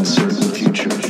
uncertain future.